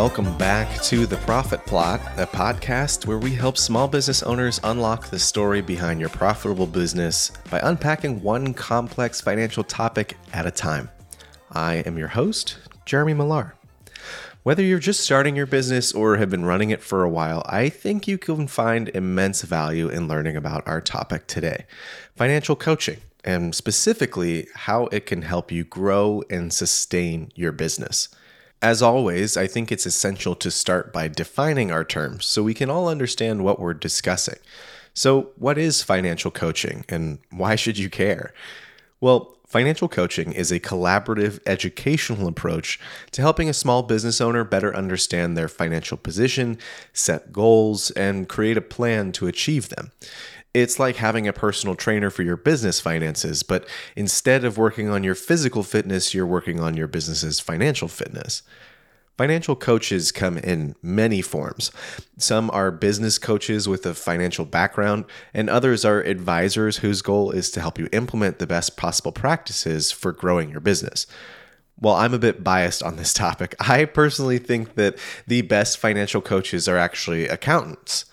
welcome back to The Profit Plot, a podcast where we help small business owners unlock the story behind your profitable business by unpacking one complex financial topic at a time. I am your host, Jeremy Millar. Whether you're just starting your business or have been running it for a while, I think you can find immense value in learning about our topic today financial coaching, and specifically how it can help you grow and sustain your business. As always, I think it's essential to start by defining our terms so we can all understand what we're discussing. So, what is financial coaching and why should you care? Well, financial coaching is a collaborative educational approach to helping a small business owner better understand their financial position, set goals, and create a plan to achieve them. It's like having a personal trainer for your business finances, but instead of working on your physical fitness, you're working on your business's financial fitness. Financial coaches come in many forms. Some are business coaches with a financial background, and others are advisors whose goal is to help you implement the best possible practices for growing your business. While I'm a bit biased on this topic, I personally think that the best financial coaches are actually accountants.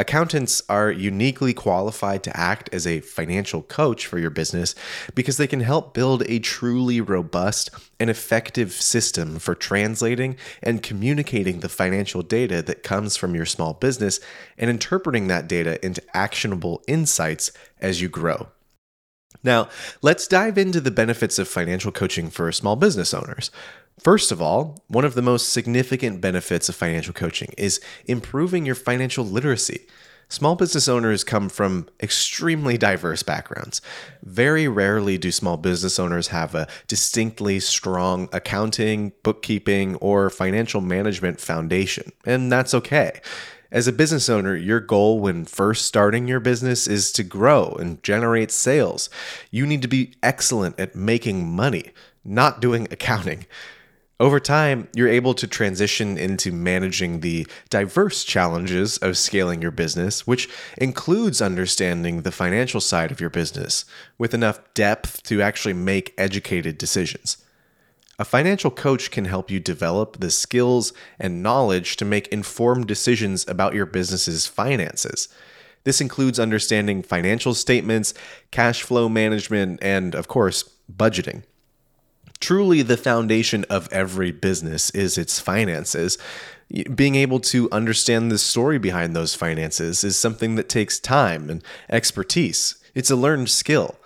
Accountants are uniquely qualified to act as a financial coach for your business because they can help build a truly robust and effective system for translating and communicating the financial data that comes from your small business and interpreting that data into actionable insights as you grow. Now, let's dive into the benefits of financial coaching for small business owners. First of all, one of the most significant benefits of financial coaching is improving your financial literacy. Small business owners come from extremely diverse backgrounds. Very rarely do small business owners have a distinctly strong accounting, bookkeeping, or financial management foundation, and that's okay. As a business owner, your goal when first starting your business is to grow and generate sales. You need to be excellent at making money, not doing accounting. Over time, you're able to transition into managing the diverse challenges of scaling your business, which includes understanding the financial side of your business with enough depth to actually make educated decisions. A financial coach can help you develop the skills and knowledge to make informed decisions about your business's finances. This includes understanding financial statements, cash flow management, and, of course, budgeting. Truly, the foundation of every business is its finances. Being able to understand the story behind those finances is something that takes time and expertise. It's a learned skill.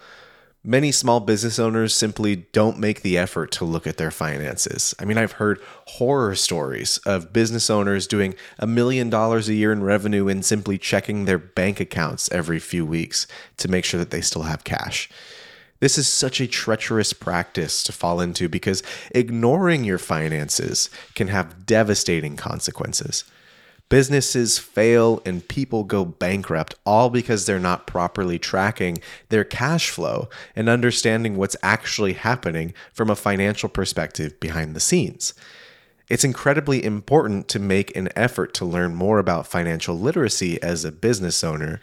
Many small business owners simply don't make the effort to look at their finances. I mean, I've heard horror stories of business owners doing a million dollars a year in revenue and simply checking their bank accounts every few weeks to make sure that they still have cash. This is such a treacherous practice to fall into because ignoring your finances can have devastating consequences. Businesses fail and people go bankrupt all because they're not properly tracking their cash flow and understanding what's actually happening from a financial perspective behind the scenes. It's incredibly important to make an effort to learn more about financial literacy as a business owner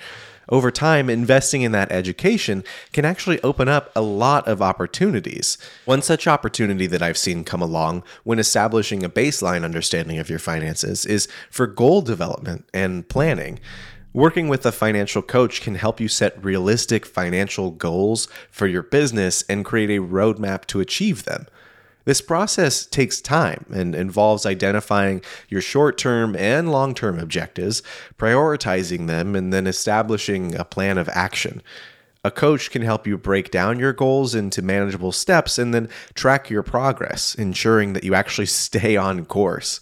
over time, investing in that education can actually open up a lot of opportunities. One such opportunity that I've seen come along when establishing a baseline understanding of your finances is for goal development and planning. Working with a financial coach can help you set realistic financial goals for your business and create a roadmap to achieve them. This process takes time and involves identifying your short term and long term objectives, prioritizing them, and then establishing a plan of action. A coach can help you break down your goals into manageable steps and then track your progress, ensuring that you actually stay on course.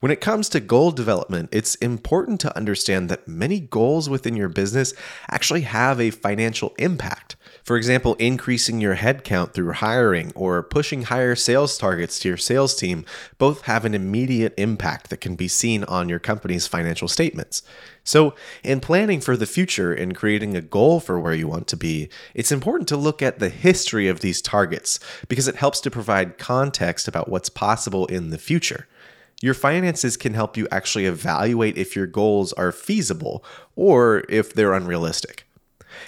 When it comes to goal development, it's important to understand that many goals within your business actually have a financial impact. For example, increasing your headcount through hiring or pushing higher sales targets to your sales team both have an immediate impact that can be seen on your company's financial statements. So, in planning for the future and creating a goal for where you want to be, it's important to look at the history of these targets because it helps to provide context about what's possible in the future. Your finances can help you actually evaluate if your goals are feasible or if they're unrealistic.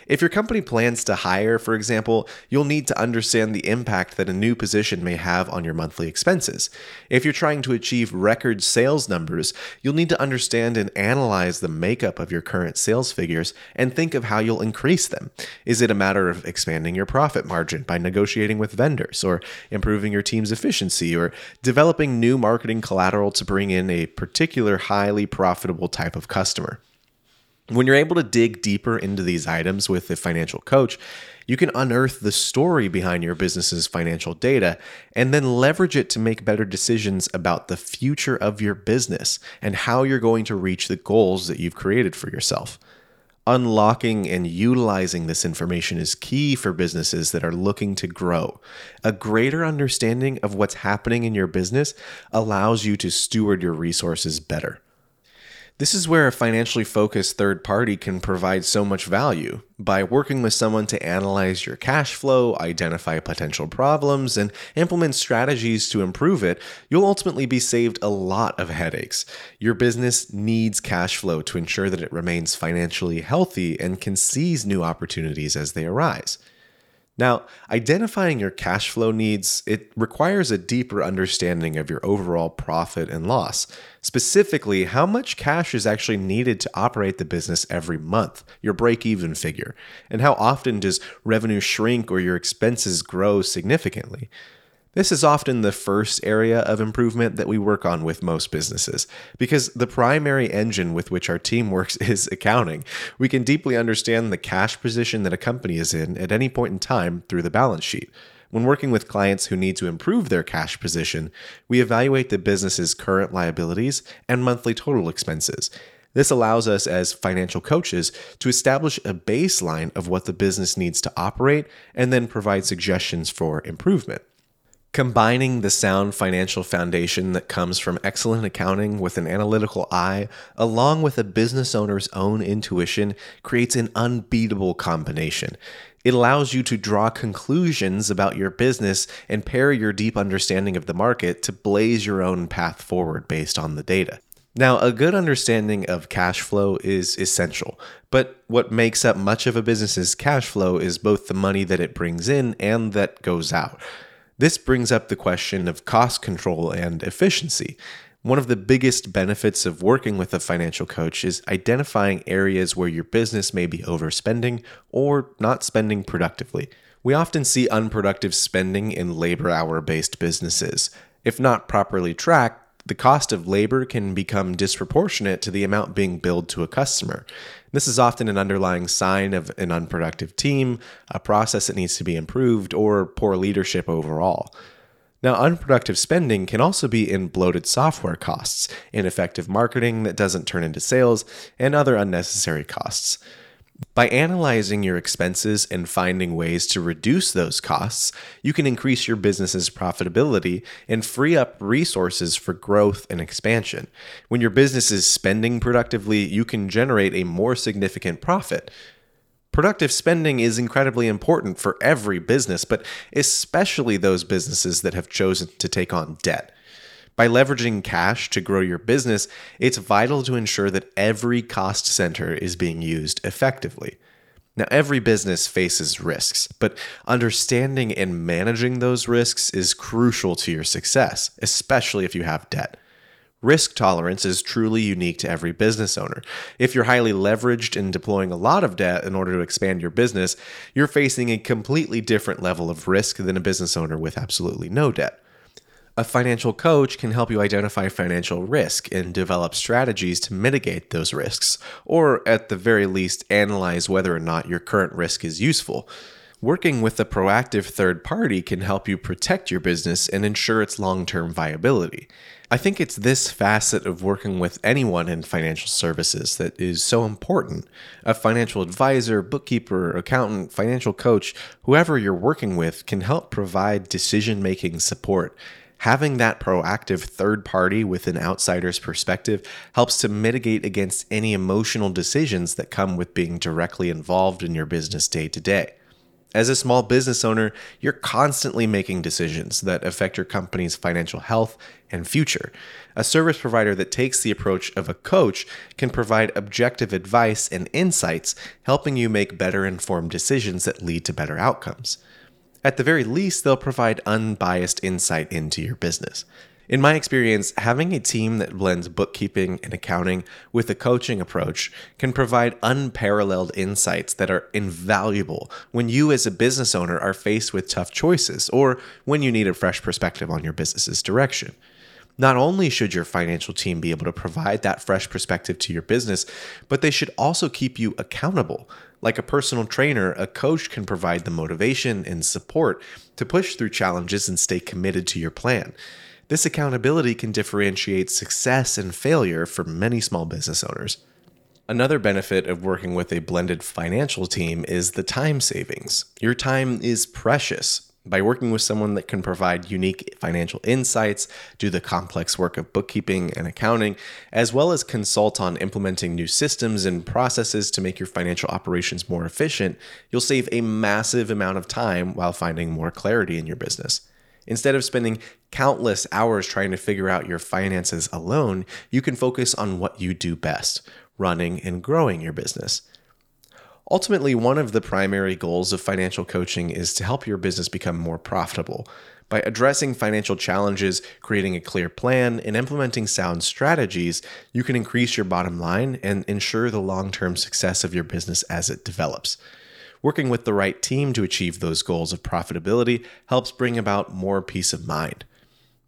If your company plans to hire, for example, you'll need to understand the impact that a new position may have on your monthly expenses. If you're trying to achieve record sales numbers, you'll need to understand and analyze the makeup of your current sales figures and think of how you'll increase them. Is it a matter of expanding your profit margin by negotiating with vendors, or improving your team's efficiency, or developing new marketing collateral to bring in a particular highly profitable type of customer? When you're able to dig deeper into these items with a financial coach, you can unearth the story behind your business's financial data and then leverage it to make better decisions about the future of your business and how you're going to reach the goals that you've created for yourself. Unlocking and utilizing this information is key for businesses that are looking to grow. A greater understanding of what's happening in your business allows you to steward your resources better. This is where a financially focused third party can provide so much value. By working with someone to analyze your cash flow, identify potential problems, and implement strategies to improve it, you'll ultimately be saved a lot of headaches. Your business needs cash flow to ensure that it remains financially healthy and can seize new opportunities as they arise. Now, identifying your cash flow needs, it requires a deeper understanding of your overall profit and loss. Specifically, how much cash is actually needed to operate the business every month, your break even figure, and how often does revenue shrink or your expenses grow significantly. This is often the first area of improvement that we work on with most businesses because the primary engine with which our team works is accounting. We can deeply understand the cash position that a company is in at any point in time through the balance sheet. When working with clients who need to improve their cash position, we evaluate the business's current liabilities and monthly total expenses. This allows us as financial coaches to establish a baseline of what the business needs to operate and then provide suggestions for improvement. Combining the sound financial foundation that comes from excellent accounting with an analytical eye, along with a business owner's own intuition, creates an unbeatable combination. It allows you to draw conclusions about your business and pair your deep understanding of the market to blaze your own path forward based on the data. Now, a good understanding of cash flow is essential, but what makes up much of a business's cash flow is both the money that it brings in and that goes out. This brings up the question of cost control and efficiency. One of the biggest benefits of working with a financial coach is identifying areas where your business may be overspending or not spending productively. We often see unproductive spending in labor hour based businesses. If not properly tracked, the cost of labor can become disproportionate to the amount being billed to a customer. This is often an underlying sign of an unproductive team, a process that needs to be improved, or poor leadership overall. Now, unproductive spending can also be in bloated software costs, ineffective marketing that doesn't turn into sales, and other unnecessary costs. By analyzing your expenses and finding ways to reduce those costs, you can increase your business's profitability and free up resources for growth and expansion. When your business is spending productively, you can generate a more significant profit. Productive spending is incredibly important for every business, but especially those businesses that have chosen to take on debt. By leveraging cash to grow your business, it's vital to ensure that every cost center is being used effectively. Now, every business faces risks, but understanding and managing those risks is crucial to your success, especially if you have debt. Risk tolerance is truly unique to every business owner. If you're highly leveraged and deploying a lot of debt in order to expand your business, you're facing a completely different level of risk than a business owner with absolutely no debt. A financial coach can help you identify financial risk and develop strategies to mitigate those risks, or at the very least, analyze whether or not your current risk is useful. Working with a proactive third party can help you protect your business and ensure its long term viability. I think it's this facet of working with anyone in financial services that is so important. A financial advisor, bookkeeper, accountant, financial coach, whoever you're working with can help provide decision making support having that proactive third party with an outsider's perspective helps to mitigate against any emotional decisions that come with being directly involved in your business day to day. As a small business owner, you're constantly making decisions that affect your company's financial health and future. A service provider that takes the approach of a coach can provide objective advice and insights, helping you make better informed decisions that lead to better outcomes. At the very least, they'll provide unbiased insight into your business. In my experience, having a team that blends bookkeeping and accounting with a coaching approach can provide unparalleled insights that are invaluable when you, as a business owner, are faced with tough choices or when you need a fresh perspective on your business's direction. Not only should your financial team be able to provide that fresh perspective to your business, but they should also keep you accountable. Like a personal trainer, a coach can provide the motivation and support to push through challenges and stay committed to your plan. This accountability can differentiate success and failure for many small business owners. Another benefit of working with a blended financial team is the time savings. Your time is precious. By working with someone that can provide unique financial insights, do the complex work of bookkeeping and accounting, as well as consult on implementing new systems and processes to make your financial operations more efficient, you'll save a massive amount of time while finding more clarity in your business. Instead of spending countless hours trying to figure out your finances alone, you can focus on what you do best running and growing your business. Ultimately, one of the primary goals of financial coaching is to help your business become more profitable. By addressing financial challenges, creating a clear plan, and implementing sound strategies, you can increase your bottom line and ensure the long term success of your business as it develops. Working with the right team to achieve those goals of profitability helps bring about more peace of mind.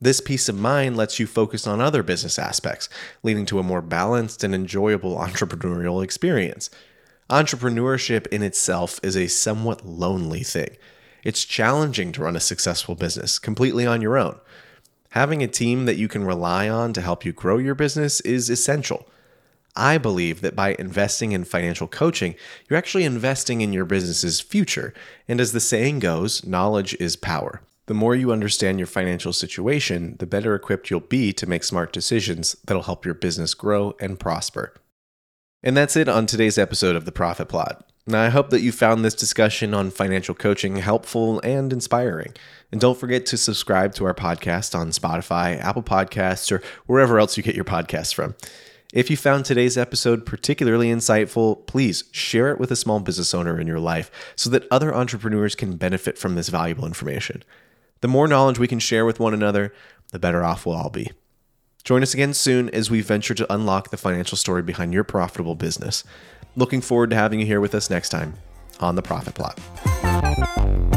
This peace of mind lets you focus on other business aspects, leading to a more balanced and enjoyable entrepreneurial experience. Entrepreneurship in itself is a somewhat lonely thing. It's challenging to run a successful business completely on your own. Having a team that you can rely on to help you grow your business is essential. I believe that by investing in financial coaching, you're actually investing in your business's future. And as the saying goes, knowledge is power. The more you understand your financial situation, the better equipped you'll be to make smart decisions that'll help your business grow and prosper. And that's it on today's episode of The Profit Plot. Now, I hope that you found this discussion on financial coaching helpful and inspiring. And don't forget to subscribe to our podcast on Spotify, Apple Podcasts, or wherever else you get your podcasts from. If you found today's episode particularly insightful, please share it with a small business owner in your life so that other entrepreneurs can benefit from this valuable information. The more knowledge we can share with one another, the better off we'll all be. Join us again soon as we venture to unlock the financial story behind your profitable business. Looking forward to having you here with us next time on The Profit Plot.